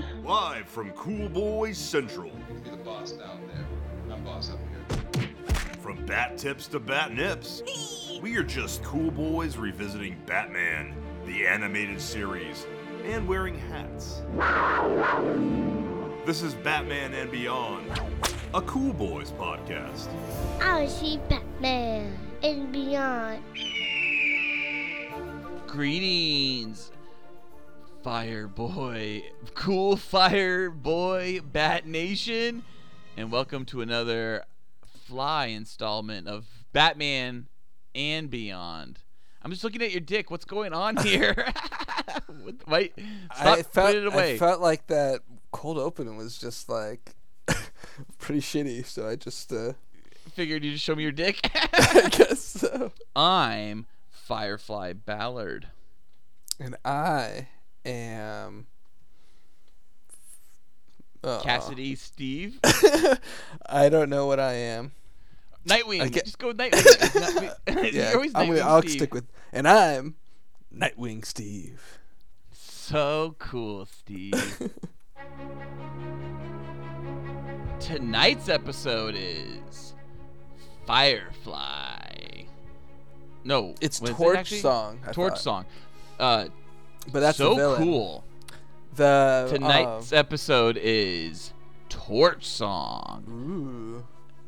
Hello. Live from Cool Boys Central. You're the boss down there. I'm boss up here. From bat tips to bat nips, we are just cool boys revisiting Batman, the animated series, and wearing hats. This is Batman and Beyond, a Cool Boys podcast. I see Batman and beyond. Greetings, Fire Boy, cool Fire Boy Bat Nation, and welcome to another fly installment of Batman and Beyond. I'm just looking at your dick. What's going on here? Wait, stop I felt, it away. I felt like that cold open was just like pretty shitty, so I just uh, Figured you just show me your dick. I guess so. I'm Firefly Ballard. And I am uh, Cassidy Steve. I don't know what I am. Nightwing. I Just go with Nightwing. Yeah, always I'm gonna, I'll Steve. stick with. And I'm Nightwing Steve. So cool, Steve. Tonight's episode is Firefly. No, It's is it Torch? Song. I Torch thought. song. Uh, But that's so the cool. The Tonight's uh, episode is Torch Song. ooh.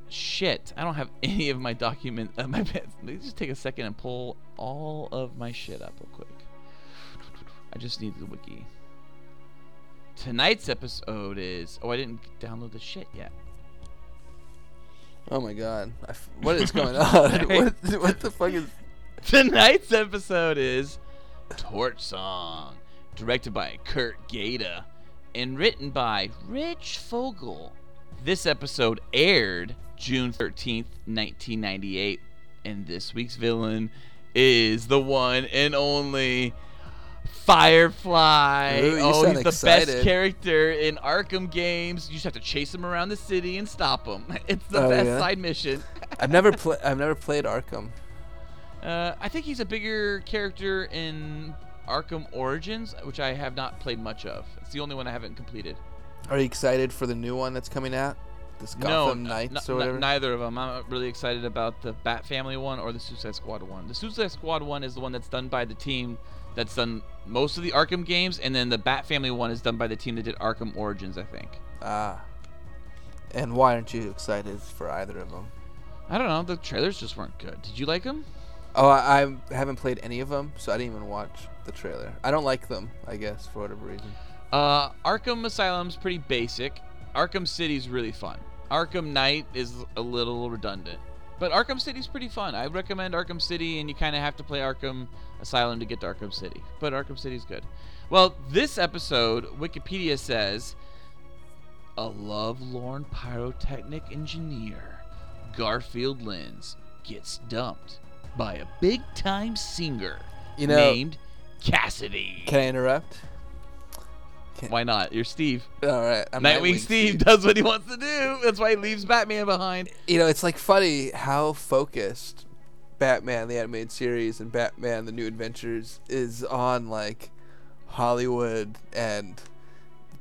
Shit, I don't have any of my document. Uh, my let me just take a second and pull all of my shit up real quick. I just need the wiki. Tonight's episode is. Oh, I didn't download the shit yet. Oh my god. I f- what is going on? what, what the fuck is. Tonight's episode is Torch Song, directed by Curt Geda and written by Rich Fogel. This episode aired June 13th, 1998, and this week's villain is the one and only Firefly. Ooh, oh, he's the excited. best character in Arkham games. You just have to chase him around the city and stop him. It's the Oh, best yeah? side mission. I've never played. I've never played Arkham. Uh, I think he's a bigger character in Arkham Origins, which I have not played much of. It's the only one I haven't completed. Are you excited for the new one that's coming out? This Gotham n- Knights n- or whatever. neither of them. I'm not really excited about the Bat Family one or the Suicide Squad one. The Suicide Squad one is the one that's done by the team that's done most of the Arkham games, and then the Bat Family one is done by the team that did Arkham Origins, I think. Ah. And why aren't you excited for either of them? I don't know. The trailers just weren't good. Did you like them? Oh, I, I haven't played any of them, so I didn't even watch the trailer. I don't like them, I guess, for whatever reason. Uh, Arkham Asylum's pretty basic. Arkham City's really fun. Arkham Knight is a little redundant. But Arkham City's pretty fun. I recommend Arkham City, and you kind of have to play Arkham Asylum to get to Arkham City. But Arkham City's good. Well, this episode, Wikipedia says a lovelorn pyrotechnic engineer, Garfield Lynns, gets dumped by a big time singer You know, named Cassidy. can I interrupt? Why not? You're Steve. All right, I'm Nightwing, Steve, does what he wants to do. That's why he leaves Batman behind. You know, it's like funny how focused Batman the animated series and Batman the New Adventures is on like Hollywood and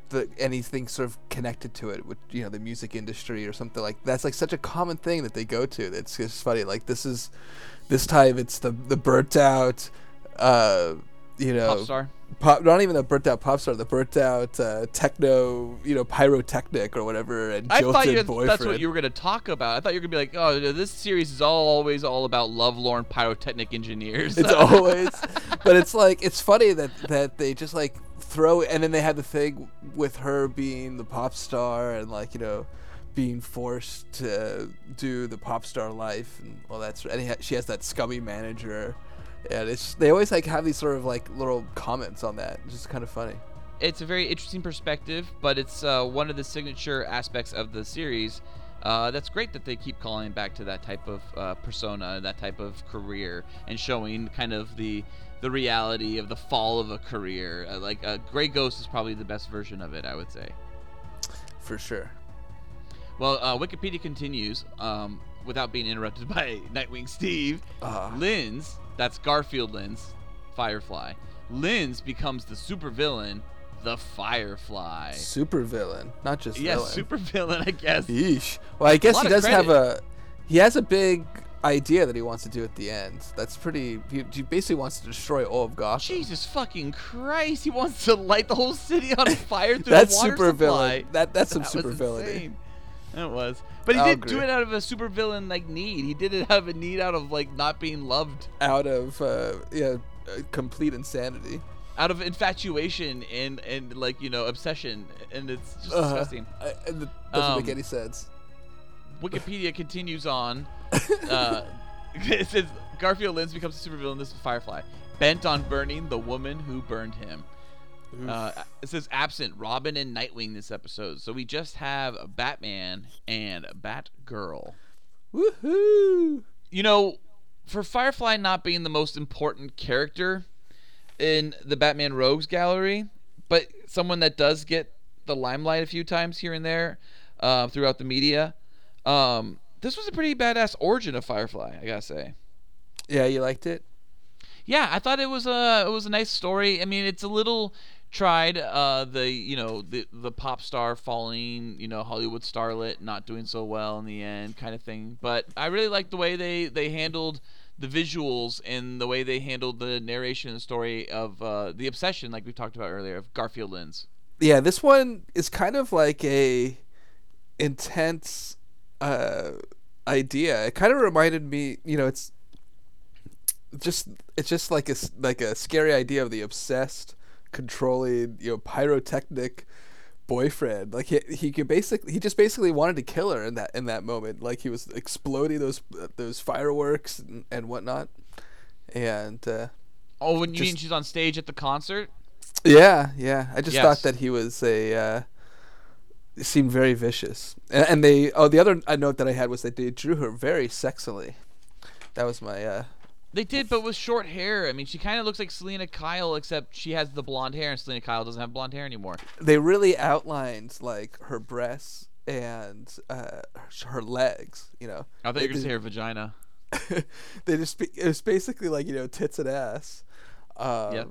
the anything sort of connected to it with you know the music industry or something like that's like such a common thing that they go to. That's just funny. Like this is this time it's the the burnt out uh you know Pop star. pop not even the burnt out pop star the burnt out uh, techno you know pyrotechnic or whatever and I thought you, boyfriend that's what you were going to talk about. I thought you were going to be like, oh, this series is all, always all about lovelorn pyrotechnic engineers. it's always but it's like it's funny that that they just like throw and then they had the thing with her being the pop star and like you know being forced to do the pop star life and well that's and ha- she has that scummy manager and it's they always like have these sort of like little comments on that just kind of funny it's a very interesting perspective, but it's uh, one of the signature aspects of the series. Uh, that's great that they keep calling back to that type of uh, persona, that type of career, and showing kind of the the reality of the fall of a career. Uh, like uh, Gray Ghost is probably the best version of it, I would say. for sure Well, uh, Wikipedia continues um, without being interrupted by Nightwing Steve. uh, Lynns, that's Garfield Lynns, Firefly. Lynns becomes the supervillain the Firefly. Super villain, not just Yeah, villain. super villain, I guess. Yeesh. Well, I guess he does have a. He has a big idea that he wants to do at the end. That's pretty. He, he basically wants to destroy all of Gotham. Jesus fucking Christ! He wants to light the whole city on fire through That's water super supply. villain. That that's some That super villainy. That was. But he I'll did do it out of a super villain like need. He did it out of a need out of like not being loved, Out of uh, yeah, uh, complete insanity. Out of infatuation and and like you know obsession, and it's just Uh-huh. disgusting. I, and it doesn't make Um, any sense. Wikipedia continues on. Uh, it says Garfield Lynch becomes a supervillain. This is Firefly, bent on burning the woman who burned him. Uh, it says absent Robin and Nightwing this episode, so we just have Batman and Batgirl. Woohoo! You know, for Firefly not being the most important character in the Batman Rogues gallery, but someone that does get the limelight a few times here and there uh, throughout the media, um, this was a pretty badass origin of Firefly, I gotta say. Yeah, you liked it. Yeah, I thought it was a it was a nice story. I mean, it's a little tried uh the you know the the pop star falling you know hollywood starlet not doing so well in the end kind of thing but i really like the way they they handled the visuals and the way they handled the narration and story of uh the obsession like we talked about earlier of garfield lynns Yeah, this one is kind of like a intense uh, idea. It kind of reminded me, you know, it's just it's just like a like a scary idea of the obsessed, controlling, you know, pyrotechnic boyfriend. Like he he could basically he just basically wanted to kill her in that in that moment. Like he was exploding those those fireworks and, and whatnot. And uh, oh when you Just- mean she's on stage at the concert yeah, yeah. I just Yes. thought that he was a. Uh, seemed very vicious, and, and they. Oh, the other note that I had was that they drew her very sexily. That was my. Uh, They did, but with short hair. I mean, she kind of looks like Selina Kyle, except she has the blonde hair, and Selina Kyle doesn't have blonde hair anymore. they really outlined like her breasts and uh, her legs. You know, I thought you were gonna say her vagina. they just. It was basically like you know tits and ass. Um, Yep.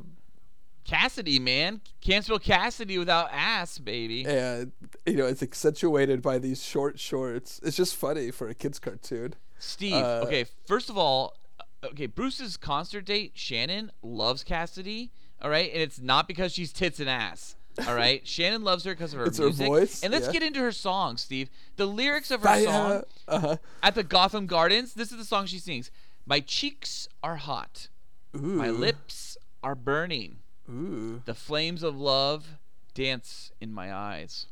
Cassidy, man, can't spell Cassidy without ass, baby. And you know it's accentuated by these short shorts. It's just funny for a kids cartoon. Steve, uh, okay, first of all, okay, Bruce's concert date, Shannon loves Cassidy, all right, and it's not because she's tits and ass. All right, Shannon loves her because of her It's her voice, And let's yeah. get into her song, Steve. The lyrics of her song Uh-huh. at the Gotham Gardens. This is the song she sings. My cheeks are hot. Ooh. My lips are burning. Ooh. The flames of love dance in my eyes.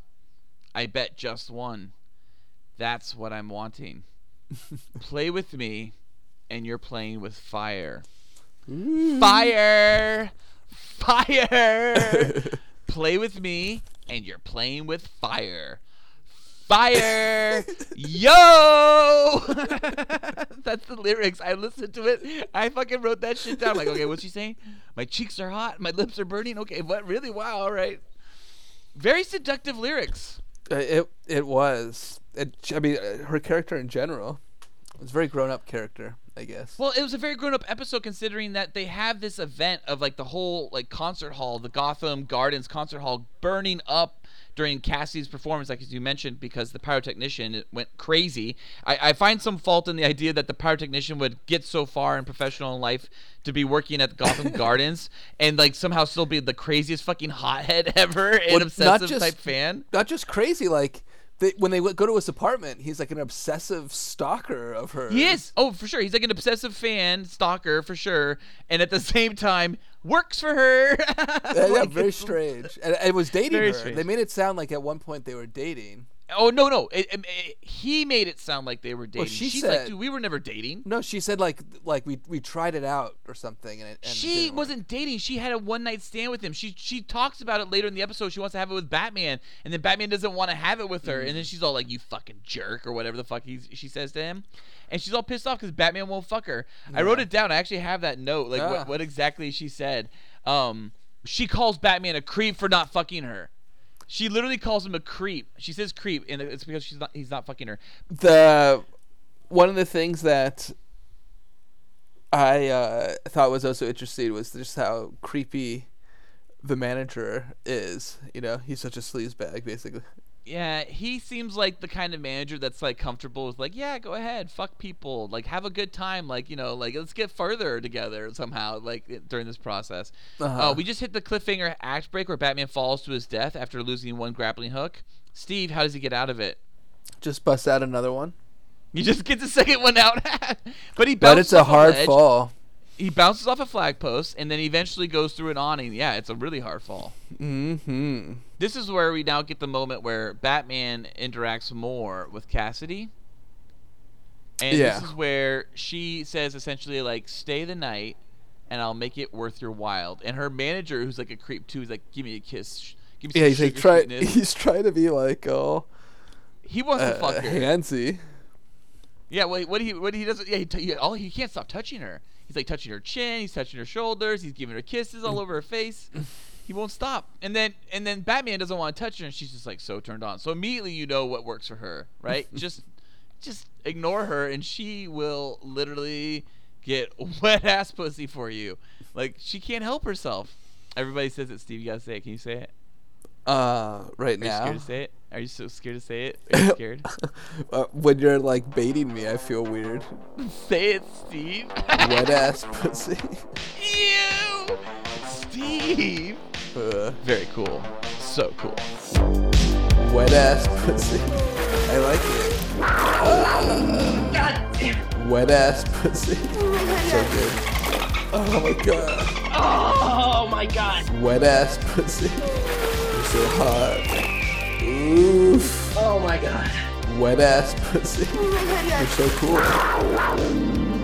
I bet just one. That's what I'm wanting. Play with me, and you're playing with fire. Fire! Fire! Play with me, and you're playing with fire. Fire! Yo! That's the lyrics. I listened to it. I fucking wrote that shit down. like, okay, what's she saying? My cheeks are hot. My lips are burning. Okay, what? Really? Wow. All right. Very seductive lyrics. Uh, it it was. It, I mean, uh, her character in general was a very grown up character, I guess. Well, it was a very grown up episode considering that they have this event of like the whole like concert hall, the Gotham Gardens concert hall burning up during Cassie's performance, like as you mentioned, because the pyrotechnician went crazy. I, I find some fault in the idea that the pyrotechnician would get so far in professional life to be working at Gotham Gardens and like somehow still be the craziest fucking hothead ever and Well, obsessive just- type fan. Not just crazy, like they, when they go to his apartment, he's like an obsessive stalker of her. He is. Oh, for sure. He's like an obsessive fan, stalker for sure, and at the same time works for her. Yeah, yeah, very strange. And it was dating her. strange. They made it sound like at one point they were dating. Oh no no! It, it- it- he made it sound like they were dating. she She's said- like, dude, we were never dating. No, she said like like we we tried it out or something, and it. And She didn't work. wasn't dating. She had a one night stand with him. She she talks about it later in the episode. She wants to have it with Batman, and then Batman doesn't want to have it with her. And then she's all like, "You fucking jerk" or whatever the fuck he's, she says to him, and she's all pissed off because Batman won't fuck her. I wrote it down. I actually have that note, like Ah. what, what exactly she said. Um, she calls Batman a creep for not fucking her. She literally calls him a creep. She says creep, and it's because she's not. He's not fucking her. the one of the things that I uh, thought was also interesting was just how creepy the manager is. You know, he's such a sleazebag, basically. Yeah, he seems like the kind of manager that's like comfortable with like, yeah, go ahead, fuck people, like have a good time, like you know, like let's get further together somehow, like during this process. Uh-huh. Uh, we just hit the cliffhanger act break where Batman falls to his death after losing one grappling hook. Steve, how does he get out of it? Just bust out another one. He just gets the second one out, but he But it's a hard fall. He bounces off a flag post and then eventually goes through an awning. Yeah, it's a really hard fall. Mm-hmm. This is where we now get the moment where Batman interacts more with Cassidy. And Yeah. this is where she says essentially like stay the night and I'll make it worth your while. And her manager who's like a creep too is like give me a kiss. Give me Yeah, he's like try. sweetness." He's trying to be like oh, He wants to uh, fuck her. handsy. Yeah, well, what he what he does? Yeah, he, t- all he can't stop touching her. He's like touching her chin. He's touching her shoulders. He's giving her kisses all over her face. He won't stop. And then and then Batman doesn't want to touch her, and she's just like so turned on. So immediately you know what works for her, right? just just ignore her, and she will literally get wet ass pussy for you. Like she can't help herself. Everybody says it. Steve, you gotta say it. Can you say it? Uh, right Are you now. scared to say it? Are you so scared to say it? Are you scared? uh, when you're like baiting me, I feel weird. say it, Steve. Wet ass pussy. Ew! Steve! Uh, Very cool. So cool. wet ass pussy. I like it. God damn. Wet ass pussy. so good. Oh my god. Oh my god. Wet ass pussy. You're so hot. Oof. Oh my god. Wet ass pussy. Oh You're so cool.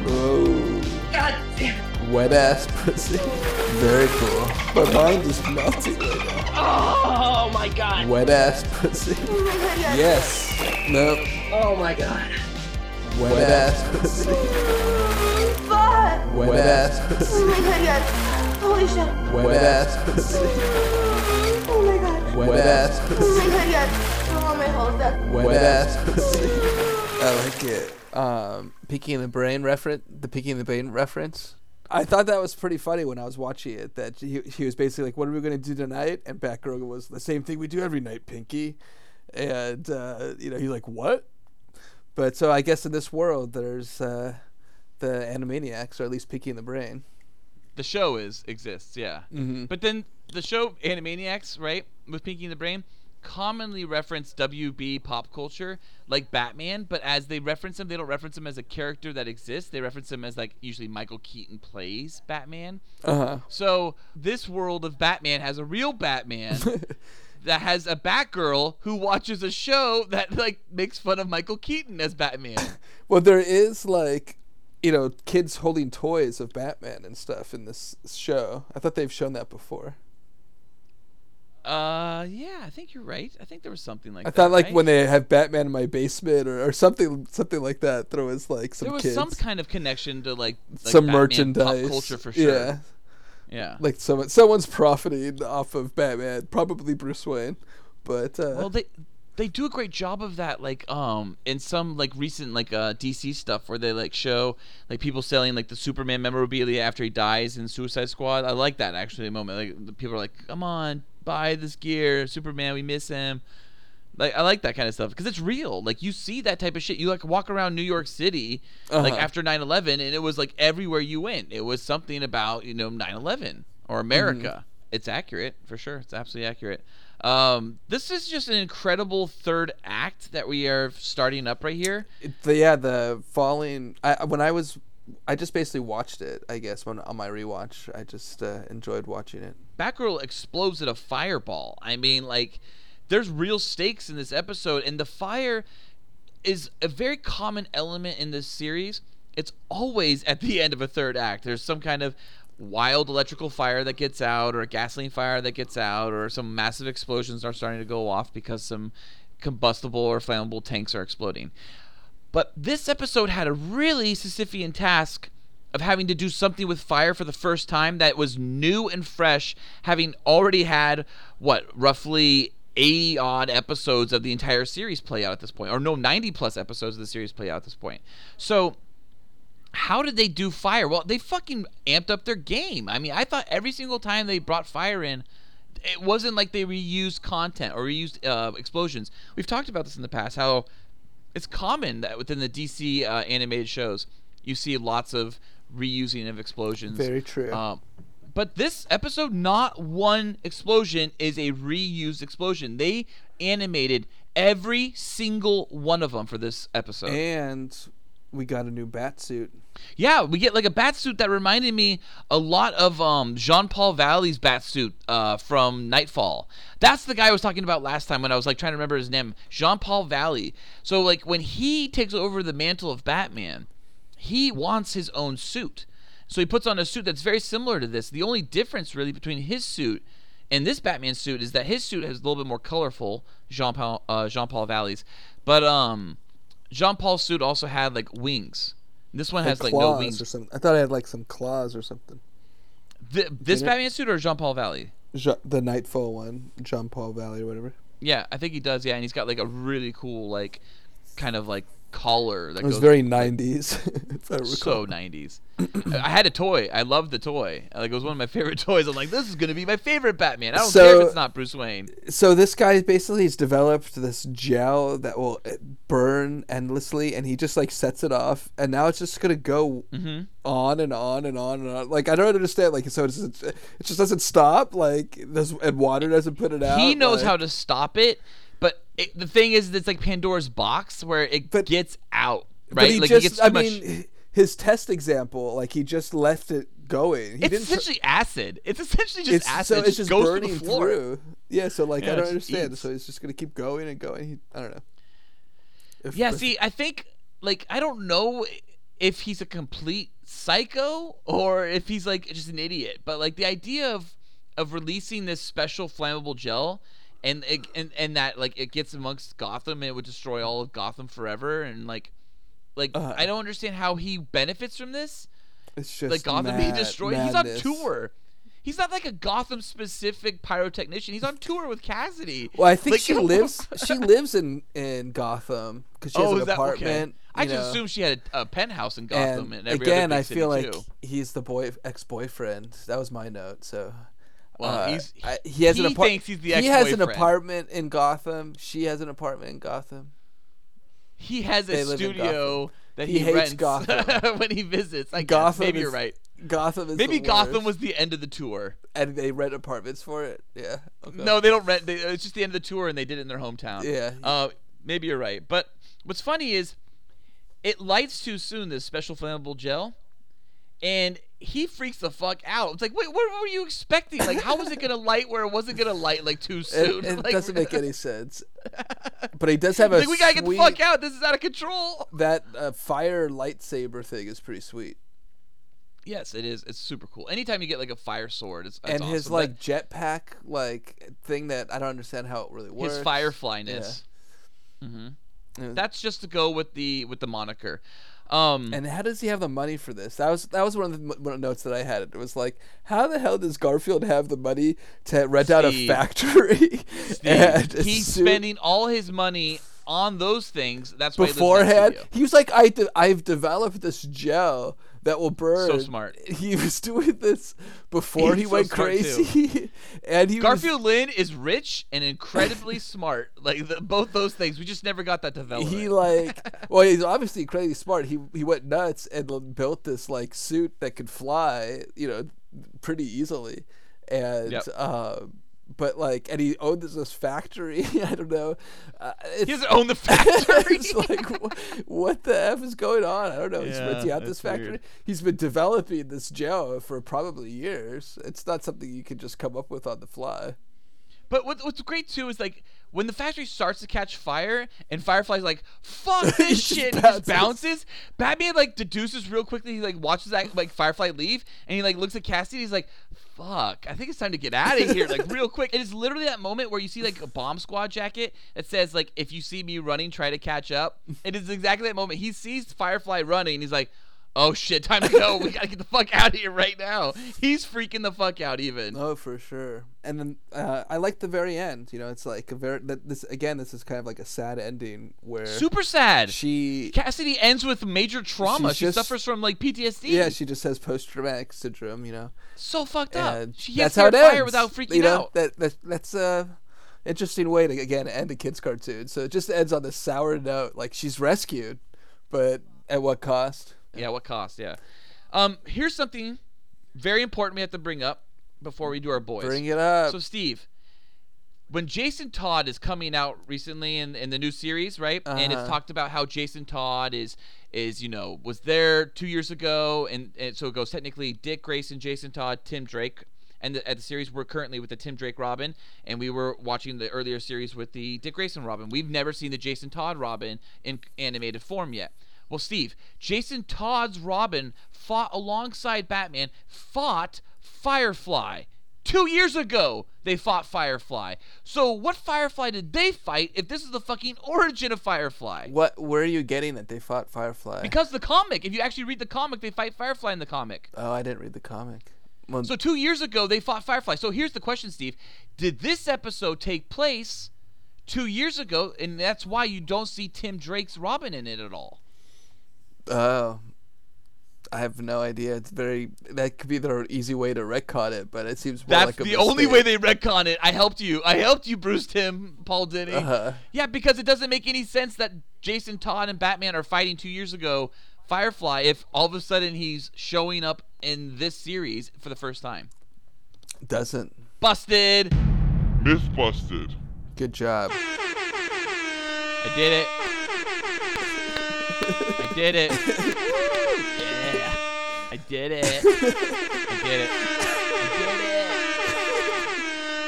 Oh. God damn. Wet ass pussy. Very cool. My mind is melting right now. Oh my god. Wet ass pussy. Oh yes. Nope. Oh my god. Wet ass pussy. Fuck! Wet ass pussy. Oh my god, yes. Holy shit. Wet ass pussy. My god. Wet ass Oh my god, yes. I want my whole stuff. Wet ass pussy. I like it. Um, Pinky the Brain reference. The Pinky and the Brain reference. I thought that was pretty funny when I was watching it. That he, he was basically like, "What are we gonna do tonight?" And Batgirl was the same thing we do every night, Pinky. And uh, you know, he's like, "What?" But so I guess in this world, there's uh, the Animaniacs, or at least Pinky and the Brain. The show is exists, yeah. Mhm. But then the show Animaniacs, right, with Pinky and the Brain, commonly reference WB pop culture like Batman, but as they reference him, they don't reference him as a character that exists. They reference him as like usually Michael Keaton plays Batman. Uh huh. So this world of Batman has a real Batman that has a Batgirl who watches a show that like makes fun of Michael Keaton as Batman. Well, there is like, you know, kids holding toys of Batman and stuff in this show. I thought they've shown that before. Uh, yeah, I think you're right. I think there was something like I that. I thought like right? when they have Batman in my basement or, or something something like that. There was like some there was kids, some kind of connection to like, like some Batman merchandise, culture for sure. Yeah, Yeah. like someone someone's profiting off of Batman, probably Bruce Wayne, but uh, well, they they do a great job of that, like um in some like recent like uh DC stuff where they like show like people selling like the Superman memorabilia after he dies in Suicide Squad. I like that actually. Moment like the people are like, come on, buy this gear, Superman, we miss him. Like I like that kind of stuff because it's real. Like you see that type of shit. You like walk around New York City like Uh-huh. after 9/11 and it was like everywhere you went. It was something about, you know, 9/11 or America. It's accurate for sure. It's absolutely accurate. Um, this is just an incredible third act that we are starting up right here. it- the, yeah, the falling. I when I was, I just basically watched it. I guess when on my rewatch, I just uh, enjoyed watching it. Batgirl explodes at a fireball. I mean, like, there's real stakes in this episode, and the fire is a very common element in this series. It's always at the end of a third act. There's some kind of wild electrical fire that gets out, or a gasoline fire that gets out, or some massive explosions are starting to go off because some combustible or flammable tanks are exploding. But this episode had a really Sisyphean task of having to do something with fire for the first time that was new and fresh, having already had, what, roughly 80 odd episodes of the entire series play out at this point, or no, 90 plus episodes of the series play out at this point. So, how did they do fire? Well, they fucking amped up their game. I mean, I thought every single time they brought fire in, it wasn't like they reused content or reused uh, explosions. We've talked about this in the past. How it's common that within the DC uh, animated shows, you see lots of reusing of explosions. Very true. Um, but this episode, not one explosion is a reused explosion. They animated every single one of them for this episode. and we got a new bat suit. Yeah, we get like a bat suit that reminded me a lot of um, Jean Paul Valley's bat suit uh, from Knightfall. That's the guy I was talking about last time when I was like trying to remember his name, Jean Paul Valley. So like when he takes over the mantle of Batman, he wants his own suit. So he puts on a suit that's very similar to this. The only difference really between his suit and this Batman suit is that his suit is a little bit more colorful, Jean Paul uh, Jean Paul Valley's, but um, Jean Paul's suit also had like wings. This one has like no wings. or something. I thought I had like some claws or something. Th- this Didn't it? Batman suit or Jean Paul Valley? Jo- the Knightfall one, Jean Paul Valley or whatever. Yeah, I think he does. Yeah, and he's got like a really cool like kind of like collar that It was goes very 90s. if I so 90s. I had a toy. I loved the toy. Like it was one of my favorite toys. I'm like, this is gonna be my favorite Batman. I don't care if it's not Bruce Wayne. so this guy basically has developed this gel that will uh, burn endlessly and he just like sets it off and now it's just gonna go Mm-hmm. on and on and on and on like i don't understand like so it just doesn't stop like does and water doesn't put it out He knows like- how to stop it, it, the thing is, it's like Pandora's box where it But- gets out. but Right? he like just it gets too i much. mean his test example like he just left it going he it's didn't put- essentially acid. It's essentially just it's acid. so it it's just just goes burning through the floor. through yeah so like Yeah, i don't understand eats. so it's just gonna keep going and going he, i don't know If- Yeah, if- see, I think like I don't know if he's a complete psycho or if he's like just an idiot, but like the idea of of releasing this special flammable gel and it, and and that like it gets amongst Gotham and it would destroy all of Gotham forever and like like Uh, I don't understand how he benefits from this. it's just Like Gotham being mad- destroyed. madness. He's on tour. He's not like a Gotham specific pyrotechnician. He's on tour with Cassidy. Well, I think Like, she lives. She lives in in Gotham because she has oh, an that okay? apartment. I just assume she had a, a penthouse in Gotham and, and again, I feel like too. he's the boy ex boyfriend. That was my note. So, Well, uh, he's- I, he has he an apart- thinks he's the He has an apartment in Gotham. She has an apartment in Gotham. he has a studio that He he, hates Gotham. when he visits. I Gotham guess maybe is- you're right. Gotham is Maybe Gotham worst. was the end of the tour. and they rent apartments for it. Yeah. Okay. No, they don't rent. They, it's just the end of the tour, and they did it in their hometown. Yeah. Uh, maybe you're right. But what's funny is it lights too soon. This special flammable gel, and he freaks the fuck out. It's like, wait, what were you expecting? Like, how was it gonna light where it wasn't gonna light like too soon? It, it Like, doesn't make any sense. But he does have a Like, we gotta get the fuck out. This is out of control. That uh, fire lightsaber thing is pretty sweet. Yes, it is. It's super cool. Anytime you get like a fire sword, it's, it's and his like jetpack like thing that I don't understand how it really works. his fireflyness. hmm Yeah. That's just to go with the with the moniker. Um, And how does he have the money for this? That was that was one of the one of the notes that I had. It was like, how the hell does Garfield have the money to rent out a factory? and he's suit spending all his money on those things. That's why he lives in that beforehand. studio. He was like, I de- I've developed this gel that will burn. So smart. He was doing this before He's he so went crazy, and he was Garfield Lynn is rich and incredibly smart. Like the, both those things, we just never got that development. he like well he's obviously incredibly smart he he went nuts and built this like suit that could fly you know pretty easily and Yep. um but like and he owned this, this factory i don't know uh, he doesn't own the factory. it's like wh- what the f is going on i don't know he's renting out this factory weird. he's been developing this gel for probably years it's not something you can just come up with on the fly But what, what's great too is like when the factory starts to catch fire and Firefly's like, "Fuck this shit," and just bounces. bounces. Batman like deduces real quickly. He like watches that like Firefly leave, and he like looks at Cassidy. He's like, "Fuck, I think it's time to get out of here." Like real quick. It is literally that moment where you see like a bomb squad jacket that says like, "If you see me running, try to catch up." It is exactly that moment. He sees Firefly running. And he's like. Oh shit, time to go. we gotta get the fuck out of here right now. He's freaking the fuck out even. Oh, for sure. And then uh, I like the very end. You know, it's like a very that this again. This is kind of like a sad ending where Super sad. she Cassidy ends with major trauma. She just- suffers from like PTSD. yeah she just has post traumatic syndrome. You know, so fucked up. and She that's how it fire ends. without freaking you know, out. That, that that's a interesting way to again end a kids cartoon. So it just ends on this sour note. Like she's rescued, but at what cost? Yeah, what cost? Yeah. Um, here's something very important we have to bring up before we do our boys. Bring it up. So Steve, when Jason Todd is coming out recently in, in the new series, right? And it's Uh-huh. talked about how Jason Todd is is you know was there two years ago, and, and so it goes technically Dick Grayson, Jason Todd, Tim Drake. And the, at the series, we're currently with the Tim Drake Robin, and we were watching the earlier series with the Dick Grayson Robin. We've never seen the Jason Todd Robin in animated form yet. Well, Steve, Jason Todd's Robin fought alongside Batman, fought Firefly. Two years ago, they fought Firefly. So, what Firefly did they fight if this is the fucking origin of Firefly? what? Where are you getting that they fought Firefly? Because the comic, if you actually read the comic, they fight Firefly in the comic. oh, I didn't read the comic. Well, So, two years ago, they fought Firefly. So, here's the question, Steve Did this episode take place two years ago? And that's why you don't see Tim Drake's Robin in it at all. Oh, I have no idea. It's very that could be the easy way to retcon it, but it seems more That's like a the only way they retcon it. I helped you. I helped you, Bruce Timm, Paul Dini. Uh-huh. Yeah, because it doesn't make any sense that Jason Todd and Batman are fighting two years ago Firefly if all of a sudden he's showing up in this series for the first time. doesn't. Busted. Myth busted. Good job. I did it. I did it. yeah. I did it. I did it. I did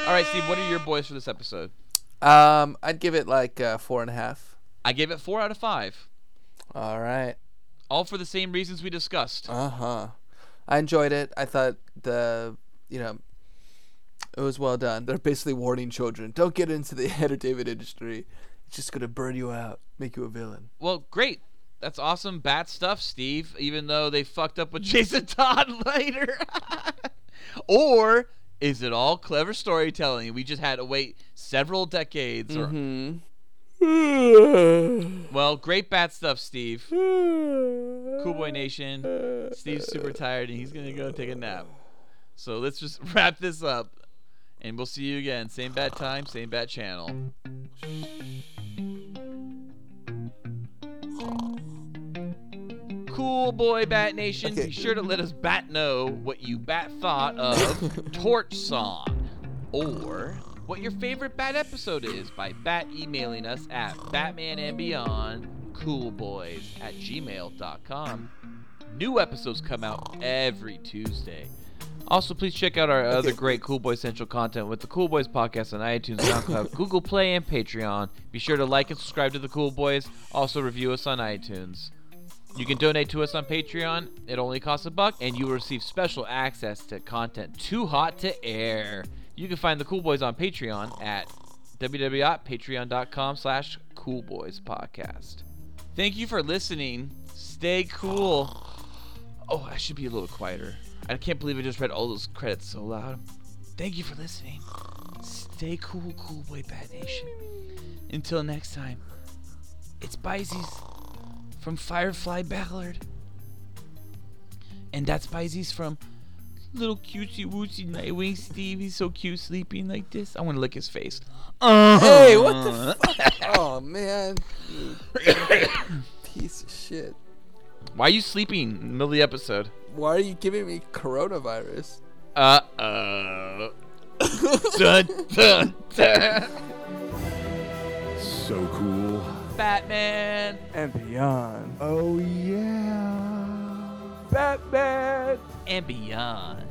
it. All right, Steve, what are your boys for this episode? Um, I'd give it like uh, four and a half. I gave it four out of five. All right. All for the same reasons we discussed. Uh huh. I enjoyed it. I thought the you know it was well done. They're basically warning children: don't get into the entertainment industry. It's just gonna burn you out, make you a villain. Well, great. That's awesome bat stuff, Steve, even though they fucked up with Jason Todd later. or is it all clever storytelling? We just had to wait several decades. Or, Hmm. well, great bat stuff, Steve. Cool Boy Nation. Steve's super tired and he's going to go take a nap. So let's just wrap this up. And we'll see you again. Same bat time, same bat channel. Cool boy, Bat Nation. Okay. Be sure to let us bat know what you bat thought of Torch Song or what your favorite bat episode is by bat emailing us at Batman and Beyond Coolboys at gmail.com. New episodes come out every Tuesday. Also, please check out our other great Cool Boys Central content with the Cool Boys podcast on iTunes, SoundCloud, Google Play, and Patreon. Be sure to like and subscribe to the Cool Boys. Also, review us on iTunes. You can donate to us on Patreon. It only costs a buck, and you will receive special access to content too hot to air. You can find the Cool Boys on Patreon at www.patreon.com slash coolboyspodcast. Thank you for listening. Stay cool. Oh, I should be a little quieter. I can't believe I just read all those credits so loud. Thank you for listening. Stay cool, Cool Boy Bat Nation. Until next time, it's Bizees from Firefly Ballard. And that's Bizees from little cutesy wootsy Nightwing Steve. He's so cute sleeping like this. I want to lick his face. Hey, what the uh-huh. fuck? oh man, piece of shit. Why are you sleeping in the middle of the episode? Why are you giving me coronavirus? Uh oh. dun, dun, dun. So cool. Batman. And beyond. Oh yeah, Batman. And beyond.